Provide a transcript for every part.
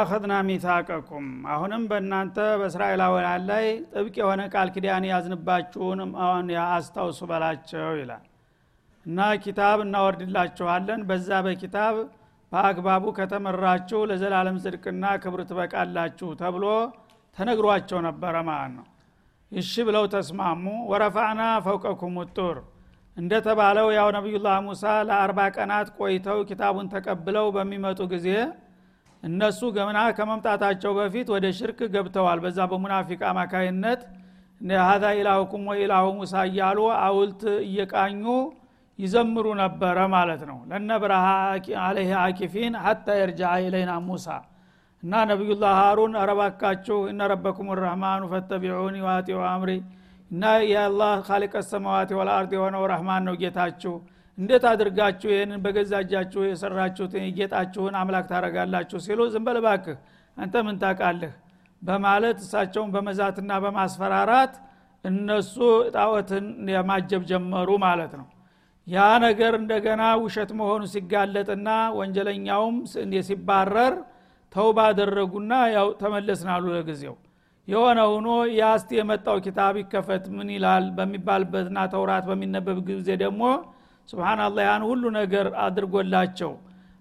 አኸዝና ሚታቀኩም አሁንም በእናንተ በእስራኤላውያን ላይ ጥብቅ የሆነ ቃል ኪዳን ያዝንባችሁን አስታውሱ በላቸው ይላል። እና ኪታብ እናወርድላችኋለን። በዛ በኪታብ በአግባቡ ከተመራችሁ ለዘላለም ጽድቅና ክብር ትበቃላችሁ ተብሎ ተነግሯቸው ነበረ ማለት ነው። እሺ ብለው ተስማሙ። ወረፋዕና ፈውቀኩም ጡር። እንደተባለው ያው ነቢዩላህ ሙሳ ለአርባ ቀናት ቆይተው ኪታቡን ተቀብለው በሚመጡ ጊዜ እነሱ ገምና ከመምጣታቸው በፊት ወደ ሽርክ ገብተዋል። በዛ በሙናፊቅ አማካይነት ሀዛ ኢላሁኩም ወኢላሁ ሙሳ እያሉ አውልት እየቃኙ ይዘምሩ ነበረ ማለት ነው። ለነብረሃ አለህ አኪፊን ሐታ የርጃ ኢለይና ሙሳ እና ነቢዩላህ ሃሩን አረባካችሁ እነ ረበኩም ረህማኑ ፈተቢዑኒ ዋጢው አምሪ እና የአላህ ካሊቀ ሰማዋት ወልአርድ የሆነው ረህማን ነው ጌታችሁ እንዴት አድርጋችሁ ይህንን በገዛ እጃችሁ የሰራችሁትን ጌጣችሁን አምላክ ታረጋላችሁ ሲሉ ባክህ አንተ ምን ታቃለህ በማለት እሳቸውን በመዛትና በማስፈራራት እነሱ ጣዖትን የማጀብ ጀመሩ ማለት ነው። ያ ነገር እንደገና ውሸት መሆኑ ሲጋለጥና ወንጀለኛውም ሲባረር ተውባ አደረጉና ያው ተመለስናሉ ለጊዜው። የሆነ ሆኖ ያስቲ የመጣው ኪታብ ይከፈት ምን ይላል በሚባልበትና ተውራት በሚነበብ ጊዜ ደግሞ ስብናላህ ያን ሁሉ ነገር አድርጎላቸው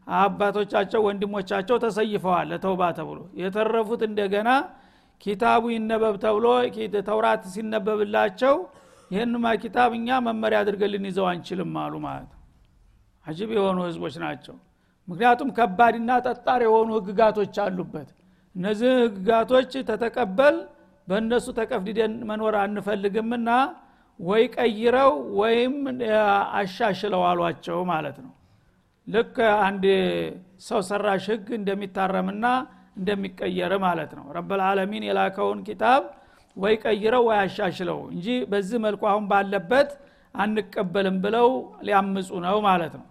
አባቶቻቸው ወንድሞቻቸው ተሰይፈዋል ለተውባ ተብሎ። የተረፉት እንደገና ኪታቡ ይነበብ ተብሎ ተውራት ሲነበብላቸው ይህንማ ኪታብ እኛ መመሪያ አድርገን ልንይዘው አንችልም አሉ ማለት አጅብ የሆኑ ህዝቦች ናቸው። ምክንያቱም ከባድና ጠጣር የሆኑ ህግጋቶች አሉበት። እነዚህ ህግጋቶች ተተቀበል በእነሱ ተቀፍድደን መኖር አንፈልግምና ወይ ቀይረው ወይም አሻሽለው አሏቸው ማለት ነው። ልክ አንድ ሰው ሰራሽ ህግ እንደሚታረምና እንደሚቀየር ማለት ነው። ረብልዓለሚን የላከውን ኪታብ ወይ ቀይረው ወይ አሻሽለው እንጂ በዚህ መልኩ አሁን ባለበት አንቀበልም ብለው ሊያምፁ ነው ማለት ነው።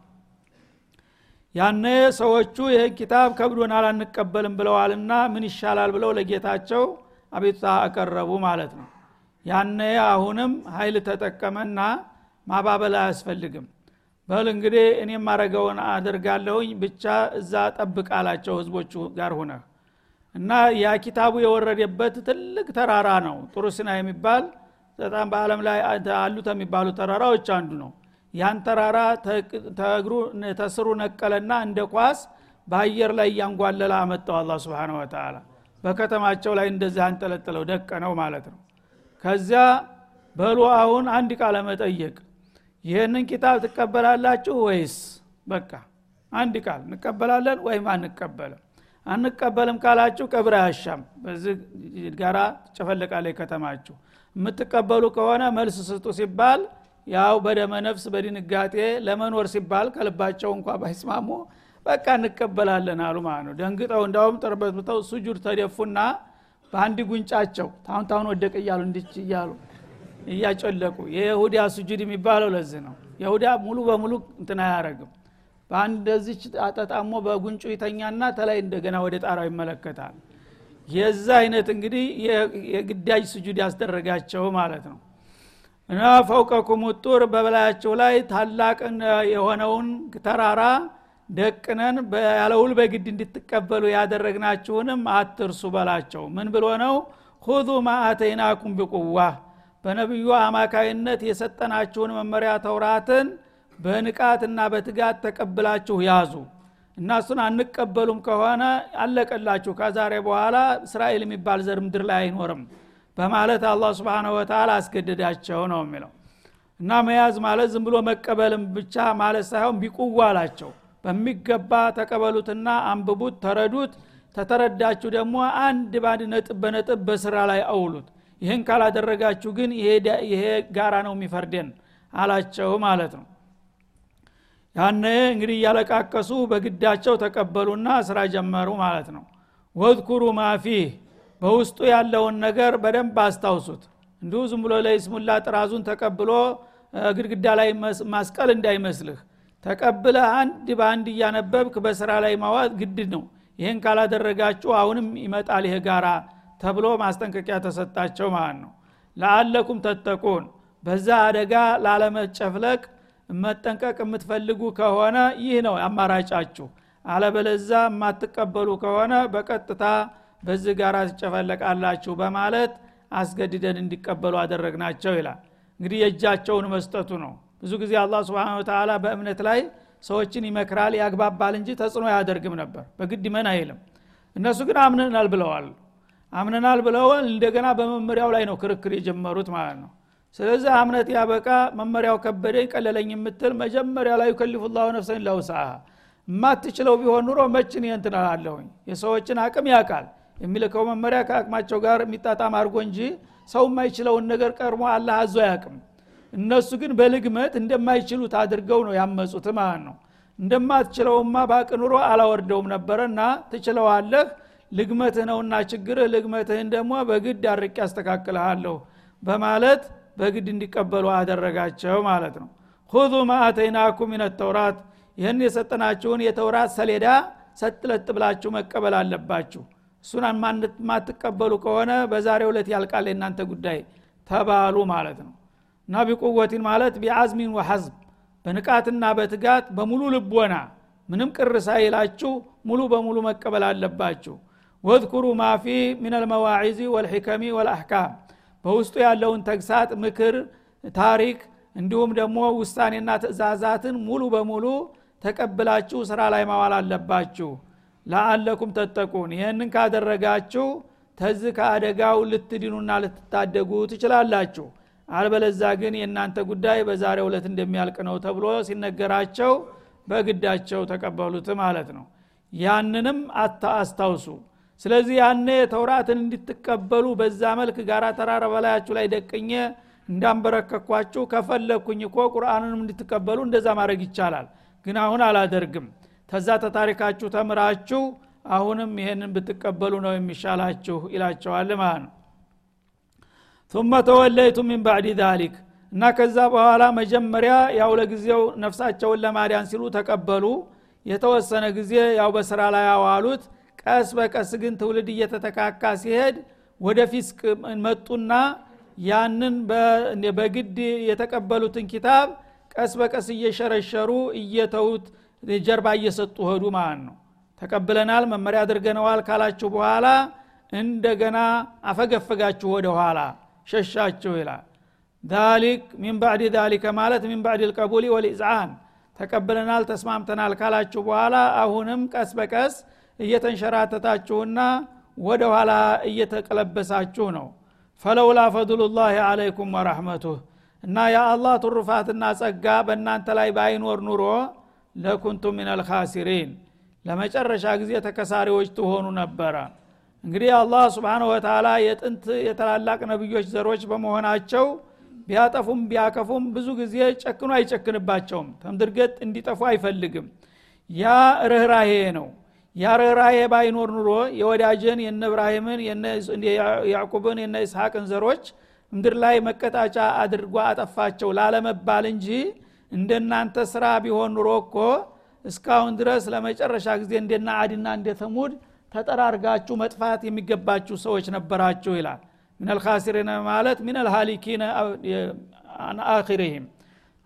ያነ ሰዎቹ ይህን ኪታብ ከብዶናል አንቀበልም ብለዋልና ምን ይሻላል ብለው ለጌታቸው አቤቱታ አቀረቡ ማለት ነው ያነ አሁንም ኃይል ተጠቀመና ማባበል አያስፈልግም። በል እንግዲህ እኔ ማረገውን አደርጋለሁኝ ብቻ እዛ ጠብቃላቸው ህዝቦቹ ጋር ሁነህ። እና ያ ኪታቡ የወረደበት ትልቅ ተራራ ነው። ጥሩ ሲና የሚባል በጣም በአለም ላይ አሉት የሚባሉ ተራራዎች አንዱ ነው። ያን ተራራ ተእግሩ ተስሩ ነቀለና እንደ ኳስ በአየር ላይ እያንጓለለ አመጣው አላ ስብን ወተላ በከተማቸው ላይ እንደዚህ አንጠለጥለው ደቀ ነው ማለት ነው ከዚያ በሉ አሁን አንድ ቃለ መጠየቅ። ይህንን ኪታብ ትቀበላላችሁ ወይስ? በቃ አንድ ቃል እንቀበላለን ወይም አንቀበልም? አንቀበልም ካላችሁ ቀብር አያሻም። በዚህ ጋራ ጨፈለቃለ ከተማችሁ። የምትቀበሉ ከሆነ መልስ ስጡ ሲባል ያው በደመ ነፍስ በድንጋጤ ለመኖር ሲባል ከልባቸው እንኳ ባይስማሙ በቃ እንቀበላለን አሉ ማለት ነው። ደንግጠው እንዳውም ጠርበት ብተው ሱጁድ ተደፉና በአንድ ጉንጫቸው ታሁን ታሁን ወደቅ እያሉ እንዲች እያሉ እያጨለቁ የይሁዳ ሱጁድ የሚባለው ለዚህ ነው። ይሁዳ ሙሉ በሙሉ እንትን አያረግም በአንድ እንደዚች አጠጣሞ በጉንጩ ይተኛና ተላይ እንደገና ወደ ጣራው ይመለከታል። የዛ አይነት እንግዲህ የግዳጅ ስጁድ ያስደረጋቸው ማለት ነው። እና ፈውቀኩም ጡር በበላያቸው ላይ ታላቅ የሆነውን ተራራ ደቅነን ያለውል በግድ እንድትቀበሉ ያደረግናችሁንም አትርሱ በላቸው። ምን ብሎ ነው? ሁዙ ማአተይናኩም ቢቁዋ በነቢዩ አማካይነት የሰጠናችሁን መመሪያ ተውራትን በንቃትና በትጋት ተቀብላችሁ ያዙ። እናሱን አንቀበሉም ከሆነ አለቀላችሁ። ከዛሬ በኋላ እስራኤል የሚባል ዘር ምድር ላይ አይኖርም በማለት አላህ ስብንሁ ወተላ አስገደዳቸው ነው የሚለው። እና መያዝ ማለት ዝም ብሎ መቀበልም ብቻ ማለት ሳይሆን ቢቁዋ አላቸው በሚገባ ተቀበሉትና አንብቡት ተረዱት። ተተረዳችሁ ደግሞ አንድ ባንድ ነጥብ በነጥብ በስራ ላይ አውሉት። ይህን ካላደረጋችሁ ግን ይሄ ጋራ ነው የሚፈርደን አላቸው ማለት ነው። ያነ እንግዲህ እያለቃቀሱ በግዳቸው ተቀበሉና ስራ ጀመሩ ማለት ነው። ወዝኩሩ ማፊህ በውስጡ ያለውን ነገር በደንብ አስታውሱት። እንዲሁ ዝም ብሎ ለይስሙላ ጥራዙን ተቀብሎ ግድግዳ ላይ ማስቀል እንዳይመስልህ ተቀብለ አንድ በአንድ እያነበብክ በስራ ላይ ማዋት ግድ ነው። ይህን ካላደረጋችሁ አሁንም ይመጣል ይሄ ጋራ ተብሎ ማስጠንቀቂያ ተሰጣቸው ማለት ነው። ለአለኩም ተተቁን። በዛ አደጋ ላለመጨፍለቅ መጠንቀቅ የምትፈልጉ ከሆነ ይህ ነው አማራጫችሁ። አለበለዛ የማትቀበሉ ከሆነ በቀጥታ በዚህ ጋር ትጨፈለቃላችሁ በማለት አስገድደን እንዲቀበሉ አደረግናቸው ይላል። እንግዲህ የእጃቸውን መስጠቱ ነው ብዙ ጊዜ አላህ ስብን ተላ በእምነት ላይ ሰዎችን ይመክራል ያግባባል እንጂ ተጽዕኖ አያደርግም ነበር። በግድ መን አይልም እነሱ ግን አምነናል ብለዋል። አምነናል ብለዋል። እንደገና በመመሪያው ላይ ነው ክርክር የጀመሩት ማለት ነው። ስለዚህ እምነት ያበቃ መመሪያው ከበደኝ ቀለለኝ የምትል መጀመሪያ ላይ ከሊፉ ላሁ ነፍሰን ለውሳሃ የማትችለው ቢሆን ኑሮ መችን ይንትን አላለሁኝ የሰዎችን አቅም ያውቃል። የሚልከው መመሪያ ከአቅማቸው ጋር የሚጣጣም አድርጎ እንጂ ሰው የማይችለውን ነገር ቀርሞ አላህ አዞ አያቅም እነሱ ግን በልግመት እንደማይችሉት አድርገው ነው ያመፁት ማለት ነው። እንደማትችለውማ ባቅ አላወርደውም ነበረና ትችለዋለህ ልግመትህ ነውና ችግርህ ልግመትህን ደግሞ በግድ አርቅ ያስተካክልሃለሁ በማለት በግድ እንዲቀበሉ አደረጋቸው ማለት ነው። ሁዙ ማአተይናኩም ተውራት ይህን የሰጠናችሁን የተውራት ሰሌዳ ሰጥለጥ ብላችሁ መቀበል አለባችሁ። እሱን ማትቀበሉ ከሆነ በዛሬው ዕለት ያልቃል የእናንተ ጉዳይ ተባሉ ማለት ነው እና ቢቁወቲን ማለት ቢአዝሚን ወሐዝብ በንቃትና በትጋት በሙሉ ልቦና ምንም ቅር ሳይላችሁ ሙሉ በሙሉ መቀበል አለባችሁ። ወዝኩሩ ማፊ ምን አልመዋዒዚ ወልሕከሚ ወልአሕካም በውስጡ ያለውን ተግሳጥ ምክር ታሪክ እንዲሁም ደግሞ ውሳኔና ትእዛዛትን ሙሉ በሙሉ ተቀብላችሁ ስራ ላይ ማዋል አለባችሁ። ለአለኩም ተጠቁን ይህንን ካደረጋችሁ ተዚህ ከአደጋው ልትድኑና ልትታደጉ ትችላላችሁ አልበለዛ ግን የእናንተ ጉዳይ በዛሬ ዕለት እንደሚያልቅ ነው ተብሎ ሲነገራቸው በግዳቸው ተቀበሉት ማለት ነው። ያንንም አስታውሱ። ስለዚህ ያነ ተውራትን እንድትቀበሉ በዛ መልክ ጋራ ተራራ በላያችሁ ላይ ደቅኘ እንዳንበረከኳችሁ ከፈለግኩኝ እኮ ቁርአንንም እንድትቀበሉ እንደዛ ማድረግ ይቻላል። ግን አሁን አላደርግም። ተዛ ተታሪካችሁ ተምራችሁ አሁንም ይሄንን ብትቀበሉ ነው የሚሻላችሁ ይላቸዋል ማለት ነው ثم ተወለይቱ ሚን ባዕድ ዛሊክ እና ከዛ በኋላ መጀመሪያ ያው ለጊዜው ነፍሳቸውን ለማዳን ሲሉ ተቀበሉ። የተወሰነ ጊዜ ያው በስራ ላይ ያዋሉት ቀስ በቀስ ግን ትውልድ እየተተካካ ሲሄድ ወደ ፊስቅ መጡና ያንን በግድ የተቀበሉትን ኪታብ ቀስ በቀስ እየሸረሸሩ እየተውት ጀርባ እየሰጡ ሄዱ ማለት ነው። ተቀብለናል መመሪያ አድርገነዋል ካላችሁ በኋላ እንደገና አፈገፈጋችሁ ወደ ኋላ ሸሻችሁ ይላል። ዛሊክ ሚን ባዕድ ዛሊከ ማለት ሚን ባዕድ ልቀቡሊ ወልኢዝዓን ተቀብለናል ተስማምተናል ካላችሁ በኋላ አሁንም ቀስ በቀስ እየተንሸራተታችሁና ወደ ኋላ እየተቀለበሳችሁ ነው። ፈለውላ ፈድሉላህ አለይኩም ወረሕመቱህ። እና የአላህ ትሩፋትና ጸጋ በእናንተ ላይ ባይኖር ኑሮ ለኩንቱም ምን አልካሲሪን ለመጨረሻ ጊዜ ተከሳሪዎች ትሆኑ ነበረ እንግዲህ አላህ ስብሓን ወተላ የጥንት የታላላቅ ነቢዮች ዘሮች በመሆናቸው ቢያጠፉም ቢያከፉም ብዙ ጊዜ ጨክኖ አይጨክንባቸውም። ተምድርገጥ እንዲጠፉ አይፈልግም። ያ ርኅራሄ ነው። ያ ርኅራሄ ባይኖር ኑሮ የወዳጀን የነ እብራሂምን ያዕቁብን የነ ኢስሐቅን ዘሮች ምድር ላይ መቀጣጫ አድርጓ አጠፋቸው ላለመባል እንጂ እንደናንተ ስራ ቢሆን ኑሮ እኮ እስካሁን ድረስ ለመጨረሻ ጊዜ እንደና አድና እንደ ተሙድ ተጠራርጋችሁ መጥፋት የሚገባችሁ ሰዎች ነበራችሁ ይላል። ምን አልካሲሪነ ማለት አልሃሊኪነ አኺሪህም።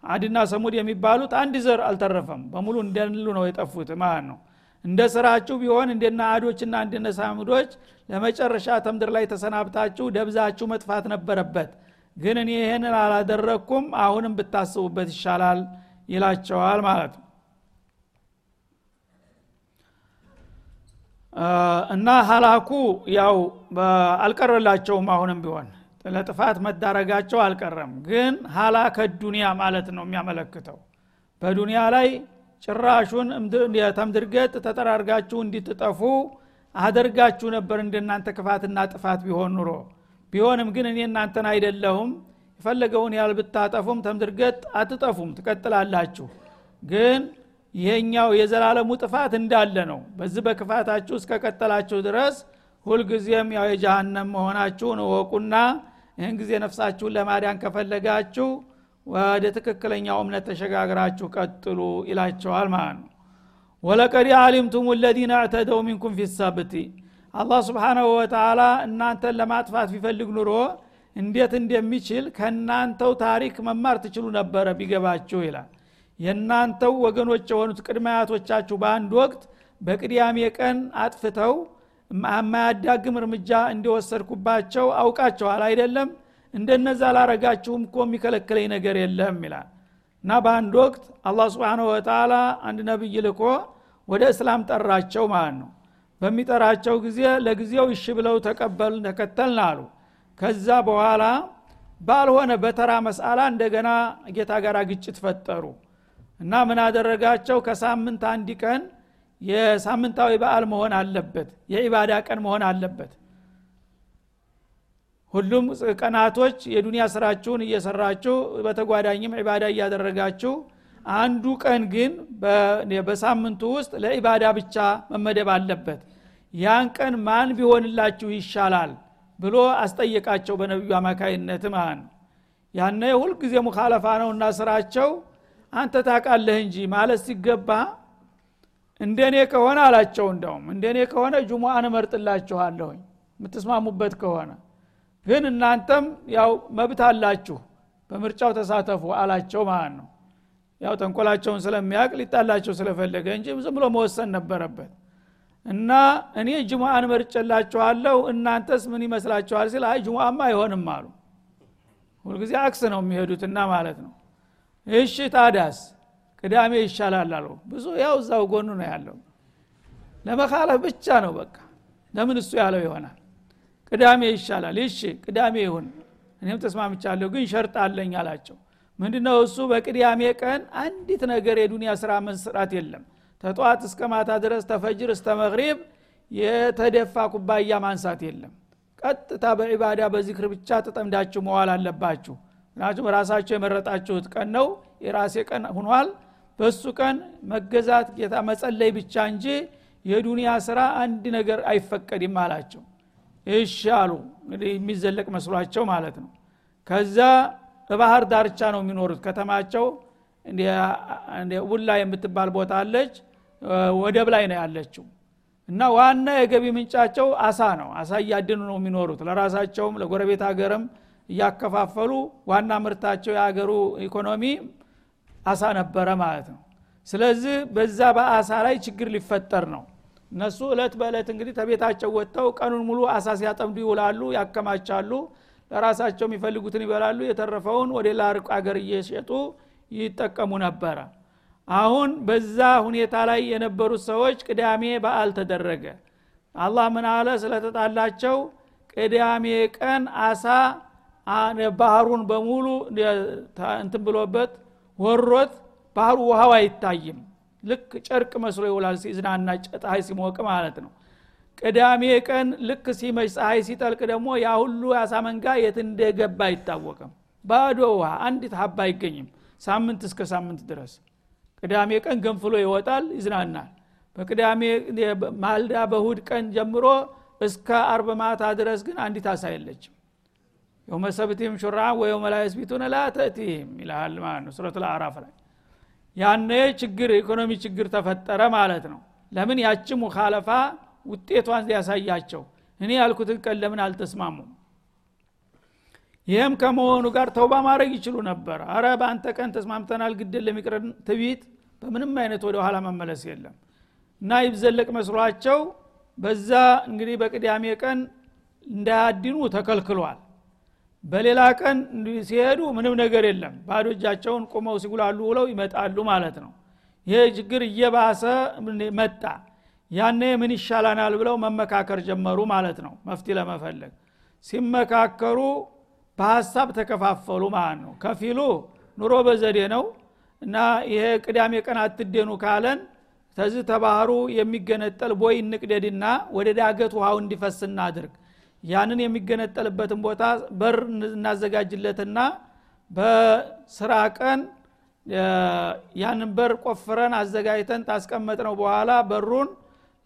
አድና ሰሙድ የሚባሉት አንድ ዘር አልተረፈም። በሙሉ እንደሉ ነው የጠፉት ማለት ነው። እንደ ስራችሁ ቢሆን እንደና አዶችና እንደነ ሳሙዶች ለመጨረሻ ተምድር ላይ ተሰናብታችሁ ደብዛችሁ መጥፋት ነበረበት። ግን እኔ ይህንን አላደረግኩም አሁንም ብታስቡበት ይሻላል ይላቸዋል ማለት ነው እና ሀላኩ ያው አልቀረላቸውም አሁንም ቢሆን ለጥፋት መዳረጋቸው አልቀረም። ግን ሀላከ ዱኒያ ማለት ነው የሚያመለክተው። በዱኒያ ላይ ጭራሹን ተምድርገጥ ተጠራርጋችሁ እንዲትጠፉ አደርጋችሁ ነበር እንደናንተ ክፋትና ጥፋት ቢሆን ኑሮ። ቢሆንም ግን እኔ እናንተን አይደለሁም። የፈለገውን ያህል ብታጠፉም ተምድርገጥ አትጠፉም። ትቀጥላላችሁ። ግን ይሄኛው የዘላለሙ ጥፋት እንዳለ ነው። በዚህ በክፋታችሁ እስከቀጠላችሁ ድረስ ሁልጊዜም ያው የጀሃነም መሆናችሁን እወቁና ይህን ጊዜ ነፍሳችሁን ለማዳን ከፈለጋችሁ ወደ ትክክለኛው እምነት ተሸጋግራችሁ ቀጥሉ ይላቸዋል ማለት ነው። ወለቀድ አሊምቱም ለዚነ እዕተደው ሚንኩም ፊሰብቲ አላህ ስብሓናሁ ወተላ እናንተን ለማጥፋት ቢፈልግ ኑሮ እንዴት እንደሚችል ከእናንተው ታሪክ መማር ትችሉ ነበረ ቢገባችሁ ይላል የእናንተው ወገኖች የሆኑት ቅድመ አያቶቻችሁ በአንድ ወቅት በቅዳሜ ቀን አጥፍተው የማያዳግም እርምጃ እንዲወሰድኩባቸው አውቃቸዋል አይደለም? እንደነዛ ላረጋችሁም እኮ የሚከለክለኝ ነገር የለም ይላል። እና በአንድ ወቅት አላህ ስብንሁ ወተላ አንድ ነቢይ ልኮ ወደ እስላም ጠራቸው ማለት ነው። በሚጠራቸው ጊዜ ለጊዜው እሺ ብለው ተቀበል ተከተልን አሉ። ከዛ በኋላ ባልሆነ በተራ መስአላ እንደገና ጌታ ጋር ግጭት ፈጠሩ እና ምን አደረጋቸው? ከሳምንት አንድ ቀን የሳምንታዊ በዓል መሆን አለበት የኢባዳ ቀን መሆን አለበት። ሁሉም ቀናቶች የዱንያ ስራችሁን እየሰራችሁ በተጓዳኝም ዒባዳ እያደረጋችሁ አንዱ ቀን ግን በሳምንቱ ውስጥ ለኢባዳ ብቻ መመደብ አለበት። ያን ቀን ማን ቢሆንላችሁ ይሻላል ብሎ አስጠየቃቸው በነቢዩ አማካይነት ነው። ያነ ሁልጊዜ ሙካለፋ ነውና ስራቸው አንተ ታቃለህ እንጂ ማለት ሲገባ እንደኔ ከሆነ አላቸው እንደውም እንደኔ ከሆነ ጁሙአን እመርጥላችኋለሁኝ። የምትስማሙበት ከሆነ ግን እናንተም ያው መብት አላችሁ በምርጫው ተሳተፉ አላቸው ማለት ነው። ያው ተንኮላቸውን ስለሚያቅ ሊጣላቸው ስለፈለገ እንጂ ዝም ብሎ መወሰን ነበረበት። እና እኔ ጅሙአን መርጨላችኋለሁ እናንተስ ምን ይመስላችኋል ሲል አይ ጅሙአማ አይሆንም አሉ። ሁልጊዜ አክስ ነው የሚሄዱትና ማለት ነው እሺ ታዳስ ቅዳሜ ይሻላል አሉ ብዙ ያው እዛው ጎኑ ነው ያለው። ለመካለፍ ብቻ ነው በቃ። ለምን እሱ ያለው ይሆናል? ቅዳሜ ይሻላል። እሺ ቅዳሜ ይሁን። እኔም ተስማምቻለሁ ግን ሸርጥ አለኝ አላቸው። ምንድነው እሱ? በቅዳሜ ቀን አንዲት ነገር የዱንያ ስራ መስራት የለም። ተጠዋት እስከ ማታ ድረስ ተፈጅር እስተ መግሪብ የተደፋ ኩባያ ማንሳት የለም። ቀጥታ በዒባዳ በዚክር ብቻ ተጠምዳችሁ መዋል አለባችሁ ምክንያቱም ራሳቸው የመረጣችሁት ቀን ነው የራሴ ቀን ሁኗል በሱ ቀን መገዛት ጌታ መጸለይ ብቻ እንጂ የዱንያ ስራ አንድ ነገር አይፈቀድም አላቸው። እሺ አሉ። እንግዲህ የሚዘለቅ መስሏቸው ማለት ነው። ከዛ በባህር ዳርቻ ነው የሚኖሩት ከተማቸው። ውላ የምትባል ቦታ አለች። ወደብ ላይ ነው ያለችው። እና ዋና የገቢ ምንጫቸው አሳ ነው። አሳ እያድኑ ነው የሚኖሩት። ለራሳቸውም ለጎረቤት ሀገርም እያከፋፈሉ ዋና ምርታቸው የሀገሩ ኢኮኖሚ አሳ ነበረ ማለት ነው። ስለዚህ በዛ በአሳ ላይ ችግር ሊፈጠር ነው። እነሱ እለት በእለት እንግዲህ ተቤታቸው ወጥተው ቀኑን ሙሉ አሳ ሲያጠምዱ ይውላሉ ያከማቻሉ ለራሳቸው የሚፈልጉትን ይበላሉ የተረፈውን ወደ ላርቅ አገር እየሸጡ ይጠቀሙ ነበረ። አሁን በዛ ሁኔታ ላይ የነበሩት ሰዎች ቅዳሜ በዓል ተደረገ። አላህ ምን አለ? ስለተጣላቸው ቅዳሜ ቀን አሳ ባህሩን በሙሉ እንትን ብሎበት ወሮት ባህሩ ውሃው አይታይም። ልክ ጨርቅ መስሎ ይውላል ሲዝናና ፀሐይ ሲሞቅ ማለት ነው። ቅዳሜ ቀን ልክ ሲመሽ ፀሐይ ሲጠልቅ ደግሞ ያ ሁሉ ያሳ መንጋ የት እንደገባ አይታወቅም። ባዶ ውሃ አንዲት ሀባ አይገኝም ሳምንት እስከ ሳምንት ድረስ። ቅዳሜ ቀን ገንፍሎ ይወጣል ይዝናናል። በቅዳሜ ማልዳ በሁድ ቀን ጀምሮ እስከ አርብ ማታ ድረስ ግን አንዲት አሳ የለችም የውመ ሹራ ወየውመ ላ የስቢቱነ ላ ማለት ነው ሱረት ልአራፍ ላይ። ያነ ችግር ኢኮኖሚ ችግር ተፈጠረ ማለት ነው። ለምን ያቺ ሙካለፋ ውጤቷን ሊያሳያቸው እኔ ያልኩትን ቀን ለምን አልተስማሙም? ይህም ከመሆኑ ጋር ተውባ ማድረግ ይችሉ ነበር። አረ በአንተ ቀን ተስማምተናል ግድል ለሚቅረን ትቢት። በምንም አይነት ወደ ኋላ መመለስ የለም። እና ይብዘለቅ መስሏቸው በዛ እንግዲህ በቅዳሜ ቀን እንዳያድኑ ተከልክሏል በሌላ ቀን ሲሄዱ ምንም ነገር የለም። ባዶ እጃቸውን ቁመው ሲጉላሉ ውለው ይመጣሉ ማለት ነው። ይሄ ችግር እየባሰ መጣ። ያኔ ምን ይሻላናል ብለው መመካከር ጀመሩ ማለት ነው። መፍቲ ለመፈለግ ሲመካከሩ በሀሳብ ተከፋፈሉ ማለት ነው። ከፊሉ ኑሮ በዘዴ ነው እና ይሄ ቅዳሜ ቀን አትደኑ ካለን ተዚህ ተባህሩ የሚገነጠል ቦይ እንቅደድና ወደ ዳገት ውሃው እንዲፈስ እናድርግ ያንን የሚገነጠልበትን ቦታ በር እናዘጋጅለትና በስራ ቀን ያንን በር ቆፍረን አዘጋጅተን ታስቀመጥ ነው በኋላ በሩን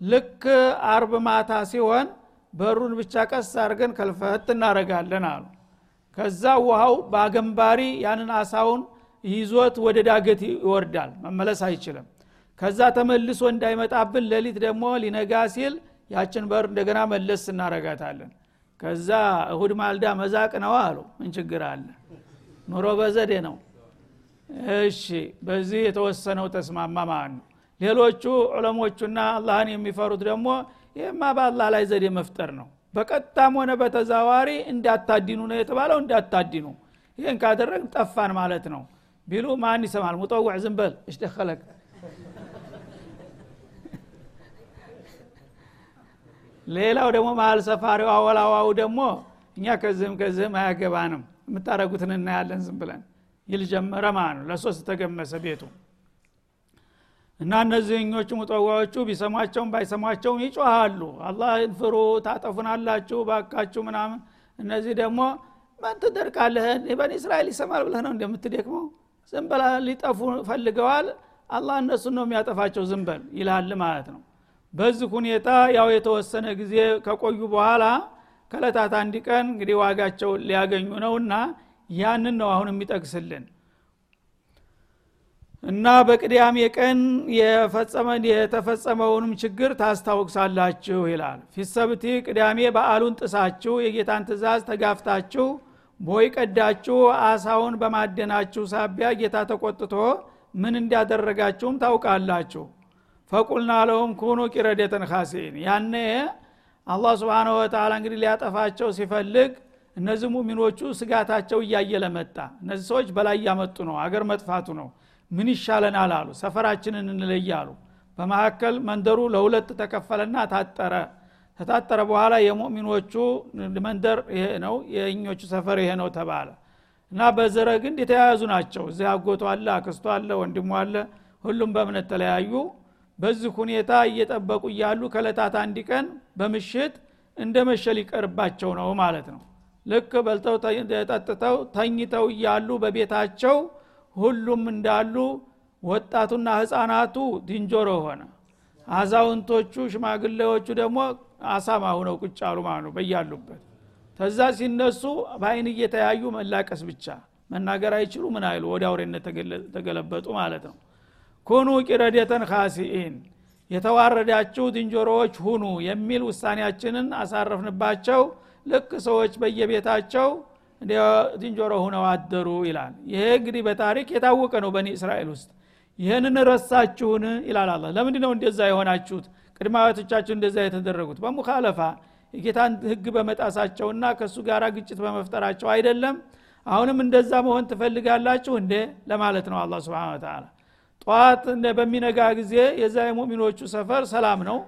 ልክ አርብ ማታ ሲሆን በሩን ብቻ ቀስ አድርገን ከልፈት እናረጋለን አሉ። ከዛ ውሃው በአገንባሪ ያንን አሳውን ይዞት ወደ ዳገት ይወርዳል መመለስ አይችልም። ከዛ ተመልሶ እንዳይመጣብን ሌሊት ደግሞ ሊነጋ ሲል ያችን በር እንደገና መለስ እናረጋታለን ከዛ እሁድ ማልዳ መዛቅ ነው አሉ። ምን ችግር አለ? ኑሮ በዘዴ ነው። እሺ በዚህ የተወሰነው ተስማማ ማለት ነው ሌሎቹ ዑለሞቹና አላህን የሚፈሩት ደግሞ ይህማ በአላህ ላይ ዘዴ መፍጠር ነው። በቀጥታም ሆነ በተዛዋሪ እንዳታዲኑ ነው የተባለው እንዳታዲኑ። ይህን ካደረግ ጠፋን ማለት ነው። ቢሉ ማን ይሰማል? ሙጠውዕ ዝንበል እሽደኸለቅ ሌላው ደግሞ መሀል ሰፋሪው አወላዋው ደግሞ እኛ ከዚህም ከዚህም አያገባንም። የምታደረጉትን እናያለን ዝም ብለን። ይል ጀመረ ማለት ነው። ለሶስት ተገመሰ ቤቱ። እና እነዚህኞቹ ሙጠዋዎቹ ቢሰሟቸውም ባይሰሟቸውም ይጮሃሉ። አላህን ፍሩ ታጠፉናላችሁ ባካችሁ ምናምን። እነዚህ ደግሞ ማን ትደርቃለህን በኒ እስራኤል ይሰማል ብለህ ነው እንደምትደክመው። ዝም ሊጠፉ ፈልገዋል። አላህ እነሱን ነው የሚያጠፋቸው ዝንበል ይልሃል ማለት ነው በዚህ ሁኔታ ያው የተወሰነ ጊዜ ከቆዩ በኋላ ከለታት አንድ ቀን እንግዲህ ዋጋቸው ሊያገኙ ነውና ያንን ነው አሁን የሚጠቅስልን። እና በቅዳሜ ቀን የተፈጸመውንም ችግር ታስታውቅሳላችሁ ይላል። ፊሰብቲ ቅዳሜ በአሉን ጥሳችሁ የጌታን ትእዛዝ ተጋፍታችሁ ቦይ ቀዳችሁ አሳውን በማደናችሁ ሳቢያ ጌታ ተቆጥቶ ምን እንዲያደረጋችሁም ታውቃላችሁ ፈቁልና ለሁም ኩኑ ቂረደተን ካሲን ያነ አላህ ስብን ወተላ እንግዲህ ሊያጠፋቸው ሲፈልግ እነዚህ ሙሚኖቹ ስጋታቸው እያየለ መጣ። እነዚህ ሰዎች በላይ ያመጡ ነው አገር መጥፋቱ ነው። ምን ይሻለናል አሉ። ሰፈራችንን እንለያሉ በመካከል መንደሩ ለሁለት ተከፈለና ታጠረ። ተታጠረ በኋላ የሙእሚኖቹ መንደር ይሄ ነው የእኞቹ ሰፈር ይሄ ነው ተባለ። እና በዘረ ግንድ የተያያዙ ናቸው። እዚህ አጎቶ አለ አክስቶ አለ ወንድሞ አለ ሁሉም በእምነት ተለያዩ በዚህ ሁኔታ እየጠበቁ እያሉ ከለታት አንድ ቀን በምሽት እንደ መሸ ሊቀርባቸው ነው ማለት ነው። ልክ በልተው ጠጥተው ተኝተው እያሉ በቤታቸው ሁሉም እንዳሉ ወጣቱና ህፃናቱ ድንጆሮ ሆነ። አዛውንቶቹ ሽማግሌዎቹ ደግሞ አሳማ ሁነው ቁጭ አሉ ማለት ነው በያሉበት። ተዛ ሲነሱ በአይን እየተያዩ መላቀስ ብቻ መናገር አይችሉ ምን አይሉ? ወደ አውሬነት ተገለበጡ ማለት ነው ኩኑ ቂረደተን ካሲኢን የተዋረዳችሁ ዝንጀሮዎች ሁኑ የሚል ውሳኔያችንን አሳረፍንባቸው። ልክ ሰዎች በየቤታቸው ዝንጀሮ ሁነው አደሩ ይላል። ይሄ እንግዲህ በታሪክ የታወቀ ነው በኒ እስራኤል ውስጥ። ይህንን ረሳችሁን ይላል አላ ለምንድ ነው እንደዛ የሆናችሁት? ቅድማዊቶቻችሁ እንደዛ የተደረጉት? በሙካለፋ የጌታን ህግ በመጣሳቸውና ከእሱ ጋር ግጭት በመፍጠራቸው አይደለም። አሁንም እንደዛ መሆን ትፈልጋላችሁ እንዴ ለማለት ነው አላ ስብን ተላ ጠዋት በሚነጋ ጊዜ የዛ የሙሚኖቹ ሰፈር ሰላም ነው።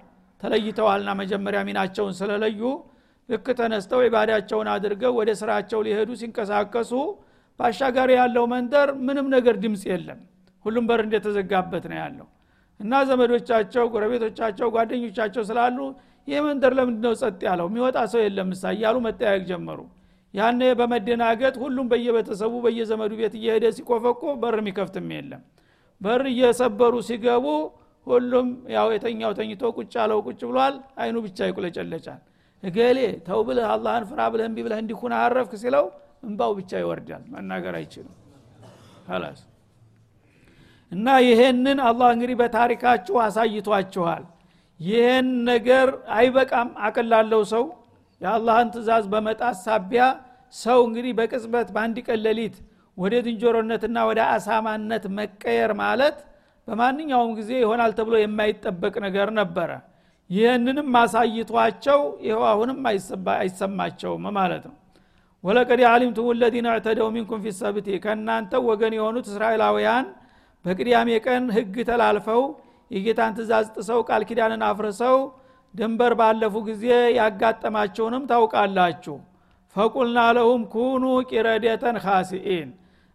ተለይተዋልና መጀመሪያ ሚናቸውን ስለለዩ ልክ ተነስተው ኢባዳቸውን አድርገው ወደ ስራቸው ሊሄዱ ሲንቀሳቀሱ ባሻጋሪ ያለው መንደር ምንም ነገር ድምፅ የለም። ሁሉም በር እንደተዘጋበት ነው ያለው። እና ዘመዶቻቸው ጎረቤቶቻቸው ጓደኞቻቸው ስላሉ ይህ መንደር ለምንድ ነው ጸጥ ያለው? የሚወጣ ሰው የለም ምሳ እያሉ መጠያየቅ ጀመሩ። ያነ በመደናገጥ ሁሉም በየቤተሰቡ በየዘመዱ ቤት እየሄደ ሲቆፈቆ በር የሚከፍትም የለም በር እየሰበሩ ሲገቡ ሁሉም ያው የተኛው ተኝቶ ቁጭ ያለው ቁጭ ብሏል። አይኑ ብቻ ይቁለጨለጫል። እገሌ ተው ብለህ አላህን ፍራ ብለህ እንቢ ብለህ እንዲኩን አረፍክ ሲለው እንባው ብቻ ይወርዳል። መናገር አይችልም። ላስ እና ይሄንን አላህ እንግዲህ በታሪካችሁ አሳይቷችኋል። ይህን ነገር አይበቃም። አቅላለው ሰው የአላህን ትእዛዝ በመጣት ሳቢያ ሰው እንግዲህ በቅጽበት በአንድ ቀን ሌሊት ወደ ዝንጀሮነትና ወደ አሳማነት መቀየር ማለት በማንኛውም ጊዜ ይሆናል ተብሎ የማይጠበቅ ነገር ነበረ። ይህንንም ማሳይቷቸው ይኸው አሁንም አይሰማቸውም ማለት ነው። ወለቀድ አሊምቱም ለዚነ እዕተደው ሚንኩም ፊ ሰብቲ ከእናንተ ወገን የሆኑት እስራኤላውያን በቅዳሜ ቀን ህግ ተላልፈው የጌታን ትእዛዝ ጥሰው ቃል ኪዳንን አፍርሰው ድንበር ባለፉ ጊዜ ያጋጠማቸውንም ታውቃላችሁ። ፈቁልና ለሁም ኩኑ ቂረደተን ካሲኢን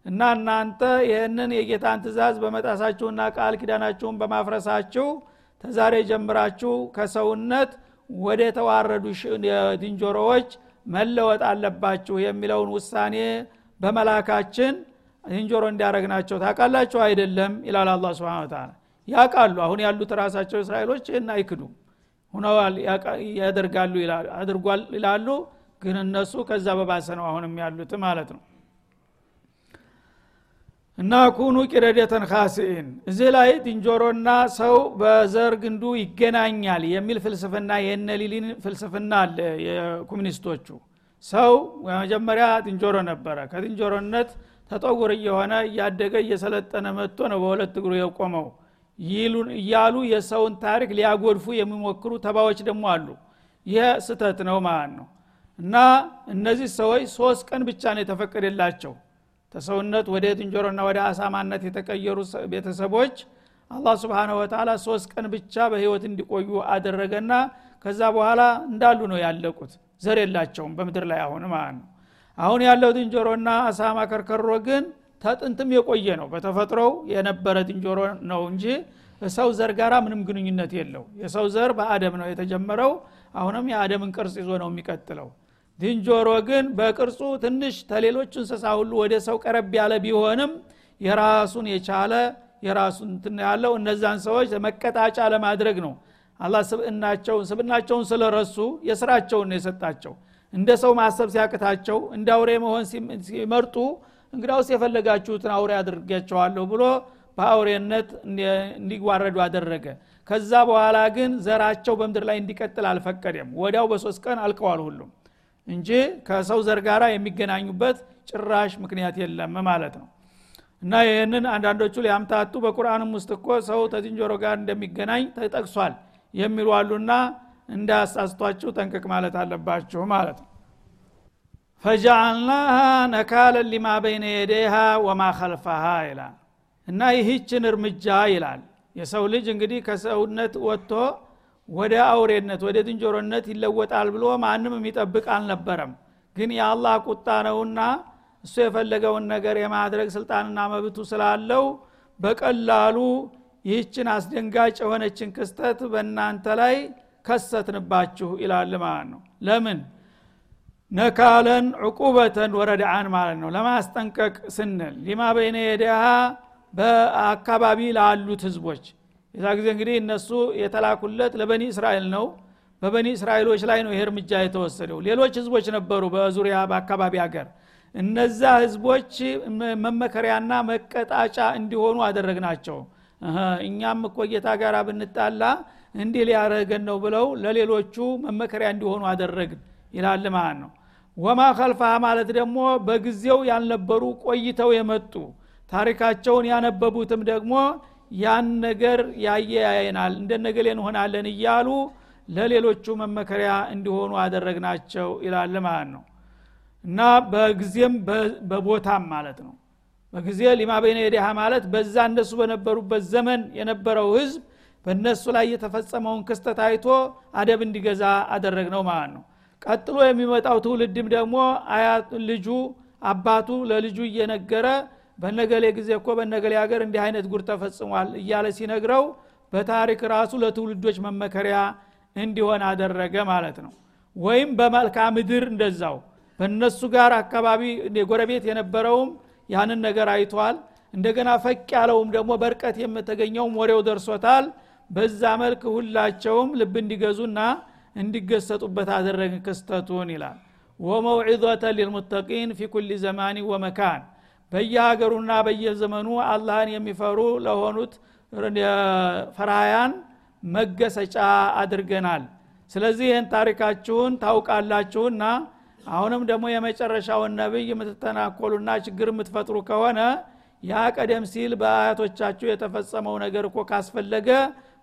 እና እናንተ ይህንን የጌታን ትእዛዝ በመጣሳችሁና ቃል ኪዳናችሁን በማፍረሳችሁ ተዛሬ ጀምራችሁ ከሰውነት ወደ ተዋረዱ ዝንጀሮዎች መለወጥ አለባችሁ የሚለውን ውሳኔ በመላካችን ዝንጀሮ እንዲያረግናቸው ታውቃላችሁ አይደለም? ይላል አላ ስብን ታላ ያቃሉ አሁን ያሉት ራሳቸው እስራኤሎች ይህን አይክዱም። ሁነዋል ያደርጋሉ አድርጓል ይላሉ። ግን እነሱ ከዛ በባሰ ነው አሁንም ያሉት ማለት ነው እና ኩኑ ቂረደተን ካሲኢን እዚህ ላይ ዝንጀሮና ሰው በዘር ግንዱ ይገናኛል የሚል ፍልስፍና የነሊሊን ፍልስፍና አለ የኮሚኒስቶቹ። ሰው መጀመሪያ ዝንጀሮ ነበረ። ከዝንጀሮነት ተጠጉር እየሆነ እያደገ እየሰለጠነ መጥቶ ነው በሁለት እግሩ የቆመው። እያሉ የሰውን ታሪክ ሊያጎድፉ የሚሞክሩ ተባዎች ደግሞ አሉ። ይህ ስተት ነው ማለት ነው። እና እነዚህ ሰዎች ሶስት ቀን ብቻ ነው የተፈቀደላቸው ተሰውነት ወደ ዝንጀሮና ወደ አሳማነት የተቀየሩ ቤተሰቦች አላህ ስብንሁ ወተላ ሶስት ቀን ብቻ በህይወት እንዲቆዩ አደረገና ከዛ በኋላ እንዳሉ ነው ያለቁት። ዘር የላቸውም በምድር ላይ አሁን ማለት ነው። አሁን ያለው ዝንጀሮና አሳማ ከርከሮ ግን ተጥንትም የቆየ ነው። በተፈጥሮው የነበረ ዝንጀሮ ነው እንጂ ሰው ዘር ጋራ ምንም ግንኙነት የለው። የሰው ዘር በአደም ነው የተጀመረው። አሁንም የአደምን ቅርጽ ይዞ ነው የሚቀጥለው ዝንጀሮ ግን በቅርጹ ትንሽ ተሌሎች እንስሳ ሁሉ ወደ ሰው ቀረብ ያለ ቢሆንም የራሱን የቻለ የራሱን እንትን ያለው እነዛን ሰዎች መቀጣጫ ለማድረግ ነው። አላህ ስብእናቸውን ስብናቸውን ስለረሱ የስራቸውን ነው የሰጣቸው። እንደ ሰው ማሰብ ሲያቅታቸው እንደ አውሬ መሆን ሲመርጡ እንግዳውስ የፈለጋችሁትን አውሬ አድርጌያቸዋለሁ ብሎ በአውሬነት እንዲዋረዱ አደረገ። ከዛ በኋላ ግን ዘራቸው በምድር ላይ እንዲቀጥል አልፈቀደም። ወዲያው በሶስት ቀን አልቀዋል ሁሉም እንጂ ከሰው ዘር ጋራ የሚገናኙበት ጭራሽ ምክንያት የለም ማለት ነው። እና ይህንን አንዳንዶቹ ሊያምታቱ በቁርአንም ውስጥ እኮ ሰው ተዝንጀሮ ጋር እንደሚገናኝ ተጠቅሷል የሚሉ አሉና እንዳያሳስቷችሁ ጠንቅቅ ማለት አለባችሁ ማለት ነው። ፈጃአልናሃ ነካለን ሊማ በይነ የደይሃ ወማ ከልፈሃ ይላል። እና ይህችን እርምጃ ይላል የሰው ልጅ እንግዲህ ከሰውነት ወጥቶ ወደ አውሬነት ወደ ዝንጀሮነት ይለወጣል ብሎ ማንም የሚጠብቅ አልነበረም። ግን የአላህ ቁጣ ነውና እሱ የፈለገውን ነገር የማድረግ ስልጣንና መብቱ ስላለው በቀላሉ ይህችን አስደንጋጭ የሆነችን ክስተት በእናንተ ላይ ከሰትንባችሁ ይላል ማለት ነው። ለምን? ነካለን ዕቁበተን ወረድአን ማለት ነው። ለማስጠንቀቅ ስንል ሊማ በይነ የደሃ በአካባቢ ላሉት ህዝቦች የዛ ጊዜ እንግዲህ እነሱ የተላኩለት ለበኒ እስራኤል ነው። በበኒ እስራኤሎች ላይ ነው ይሄ እርምጃ የተወሰደው። ሌሎች ህዝቦች ነበሩ በዙሪያ በአካባቢ ሀገር። እነዛ ህዝቦች መመከሪያና መቀጣጫ እንዲሆኑ አደረግናቸው። እኛም እኮ ጌታ ጋር ብንጣላ እንዲህ ሊያረገን ነው ብለው ለሌሎቹ መመከሪያ እንዲሆኑ አደረግን ይላል ማለት ነው። ወማ ከልፋ ማለት ደግሞ በጊዜው ያልነበሩ ቆይተው የመጡ ታሪካቸውን ያነበቡትም ደግሞ ያን ነገር ያየ ያየናል እንደነገሌ እንሆናለን እያሉ ለሌሎቹ መመከሪያ እንዲሆኑ አደረግናቸው ይላል ማለት ነው። እና በጊዜም በቦታም ማለት ነው። በጊዜ ሊማ በይነ የዲሃ ማለት በዛ እነሱ በነበሩበት ዘመን የነበረው ህዝብ በእነሱ ላይ የተፈጸመውን ክስተት አይቶ አደብ እንዲገዛ አደረግ ነው ማለት ነው። ቀጥሎ የሚመጣው ትውልድም ደግሞ አያት ልጁ አባቱ ለልጁ እየነገረ በነገሌ ጊዜ እኮ በነገሌ ሀገር እንዲህ አይነት ጉር ተፈጽሟል እያለ ሲነግረው በታሪክ ራሱ ለትውልዶች መመከሪያ እንዲሆን አደረገ ማለት ነው። ወይም በመልካ ምድር እንደዛው በእነሱ ጋር አካባቢ የጎረቤት የነበረውም ያንን ነገር አይቷል። እንደገና ፈቅ ያለውም ደግሞ በርቀት የምተገኘውም ወሬው ደርሶታል። በዛ መልክ ሁላቸውም ልብ እንዲገዙና እንዲገሰጡበት አደረግን ክስተቱን ይላል። ወመውዒዘተ ሊልሙተቂን ፊ ኩል ዘማኒ ወመካን በየሀገሩና በየዘመኑ አላህን የሚፈሩ ለሆኑት ፈራያን መገሰጫ አድርገናል። ስለዚህ ይህን ታሪካችሁን ታውቃላችሁና አሁንም ደግሞ የመጨረሻውን ነብይ የምትተናኮሉና ችግር የምትፈጥሩ ከሆነ ያ ቀደም ሲል በአያቶቻችሁ የተፈጸመው ነገር እኮ ካስፈለገ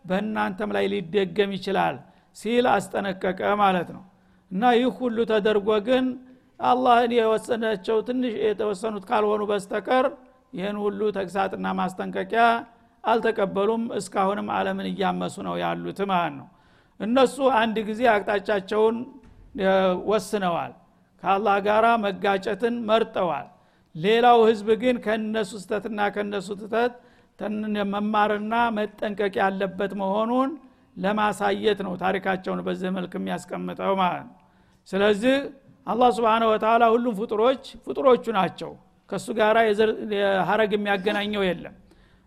በእናንተም ላይ ሊደገም ይችላል ሲል አስጠነቀቀ ማለት ነው። እና ይህ ሁሉ ተደርጎ ግን አላህን የወሰናቸው ትንሽ የተወሰኑት ካልሆኑ በስተቀር ይህን ሁሉ ተግሳጥና ማስጠንቀቂያ አልተቀበሉም። እስካሁንም አለምን እያመሱ ነው ያሉት ማለት ነው። እነሱ አንድ ጊዜ አቅጣጫቸውን ወስነዋል። ከአላህ ጋር መጋጨትን መርጠዋል። ሌላው ህዝብ ግን ከነሱ ስተትና ከነሱ ትተት መማርና መጠንቀቅ ያለበት መሆኑን ለማሳየት ነው ታሪካቸውን በዚህ መልክ የሚያስቀምጠው ማለት ነው። ስለዚህ አላህ ስብን ወተላ ሁሉም ፍጡሮች ፍጡሮቹ ናቸው። ከእሱ ጋር ሀረግ የሚያገናኘው የለም።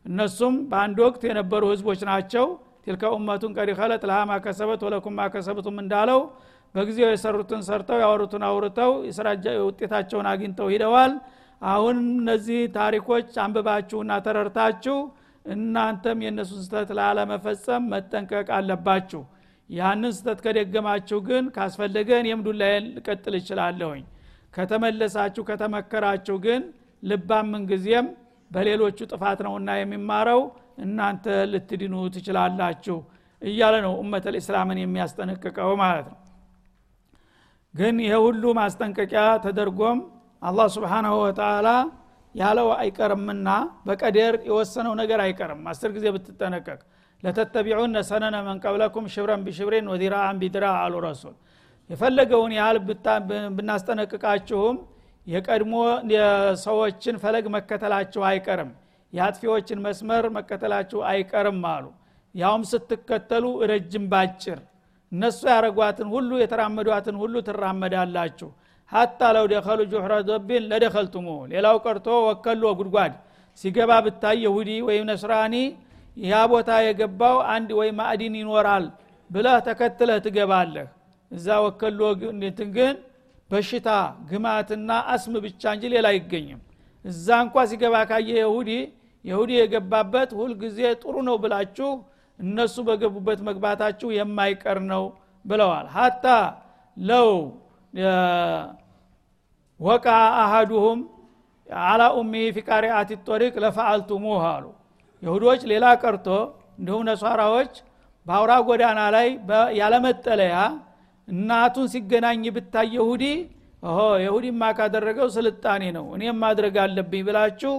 እነሱም በአንድ ወቅት የነበሩ ህዝቦች ናቸው። ቲልከ ኡመቱን ቀድ ከለት ለሃ ማከሰበት ወለኩም ማከሰብቱም እንዳለው በጊዜው የሰሩትን ሰርተው ያወሩትን አውርተው ውጤታቸውን አግኝተው ሂደዋል። አሁን እነዚህ ታሪኮች አንብባችሁና ተረርታችሁ እናንተም የእነሱን ስተት ላለመፈጸም መጠንቀቅ አለባችሁ ያንን ስተት ከደገማችሁ ግን ካስፈለገ እኔም ዱላዬን ልቀጥል እችላለሁኝ። ከተመለሳችሁ ከተመከራችሁ ግን ልባም ምንጊዜም በሌሎቹ ጥፋት ነውና የሚማረው እናንተ ልትድኑ ትችላላችሁ እያለ ነው ኡመት ልእስላምን የሚያስጠነቅቀው ማለት ነው። ግን ይሄ ሁሉ ማስጠንቀቂያ ተደርጎም አላህ ስብሓናሁ ወተላ ያለው አይቀርምና በቀደር የወሰነው ነገር አይቀርም። አስር ጊዜ ብትጠነቀቅ ለተተቢዑነ ሰነነ መንቀብለኩም ሽብረን ቢሽብሬን ወዲራአን ቢድራ አሉ ረሱል። የፈለገውን ያህል ብናስጠነቅቃችሁም የቀድሞ ሰዎችን ፈለግ መከተላችሁ አይቀርም የአጥፊዎችን መስመር መከተላችሁ አይቀርም አሉ። ያውም ስትከተሉ ረጅም ባጭር እነሱ ያረጓትን ሁሉ የተራመዷትን ሁሉ ትራመዳላችሁ። ሀታ ለው ደኸሉ ጁሕረ ዶቢን ለደኸልቱሙ ሌላው ቀርቶ ወከሎ ጉድጓድ ሲገባ ብታይ የሁዲ ወይም ነስራኒ ያ ቦታ የገባው አንድ ወይ ማዕዲን ይኖራል ብለህ ተከትለህ ትገባለህ። እዛ ወከሎ ግን በሽታ ግማትና አስም ብቻ እንጂ ሌላ አይገኝም። እዛ እንኳ ሲገባ ካየ የሁዲ የሁዲ የገባበት ሁልጊዜ ጥሩ ነው ብላችሁ እነሱ በገቡበት መግባታችሁ የማይቀር ነው ብለዋል። ሀታ ለው ወቃ አሃዱሁም አላ ኡሚ ፊ ጦሪቅ ለፈአልቱሙህ አሉ ይሁዶች ሌላ ቀርቶ እንዲሁም ነሷራዎች በአውራ ጎዳና ላይ ያለመጠለያ እናቱን ሲገናኝ ብታይ ይሁዲ ኦሆ የሁዲማ ካደረገው ስልጣኔ ነው እኔም ማድረግ አለብኝ ብላችሁ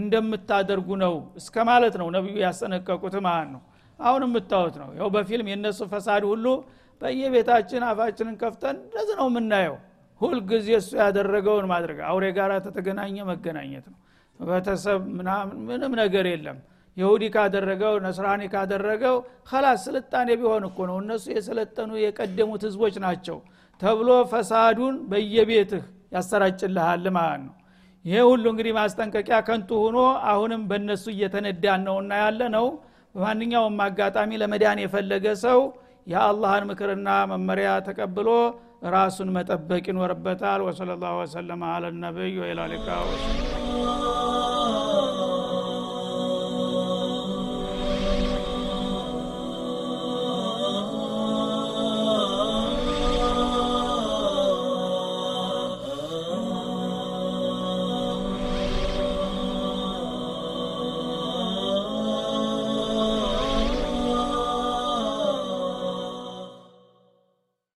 እንደምታደርጉ ነው እስከ ማለት ነው ነቢዩ ያስጠነቀቁት ማለት ነው። አሁን የምታዩት ነው። ያው በፊልም የእነሱ ፈሳድ ሁሉ በየቤታችን አፋችንን ከፍተን እንደዚህ ነው የምናየው። ሁልጊዜ እሱ ያደረገውን ማድረግ አውሬ ጋር ተተገናኘ መገናኘት ነው። ቤተሰብ ምንም ነገር የለም ይሁዲ ካደረገው ነስራኒ ካደረገው ከላስ ስልጣኔ ቢሆን እኮ ነው። እነሱ የሰለጠኑ የቀደሙት ህዝቦች ናቸው ተብሎ ፈሳዱን በየቤትህ ያሰራጭልሃል ማለት ነው። ይሄ ሁሉ እንግዲህ ማስጠንቀቂያ ከንቱ ሆኖ አሁንም በእነሱ እየተነዳን ነውና ያለ ነው በማንኛውም አጋጣሚ ለመዳን የፈለገ ሰው የአላህን ምክርና መመሪያ ተቀብሎ ራሱን መጠበቅ ይኖርበታል። ወሰለ ላሁ ወሰለማ አለ ነቢይ ወኢላ ሊቃ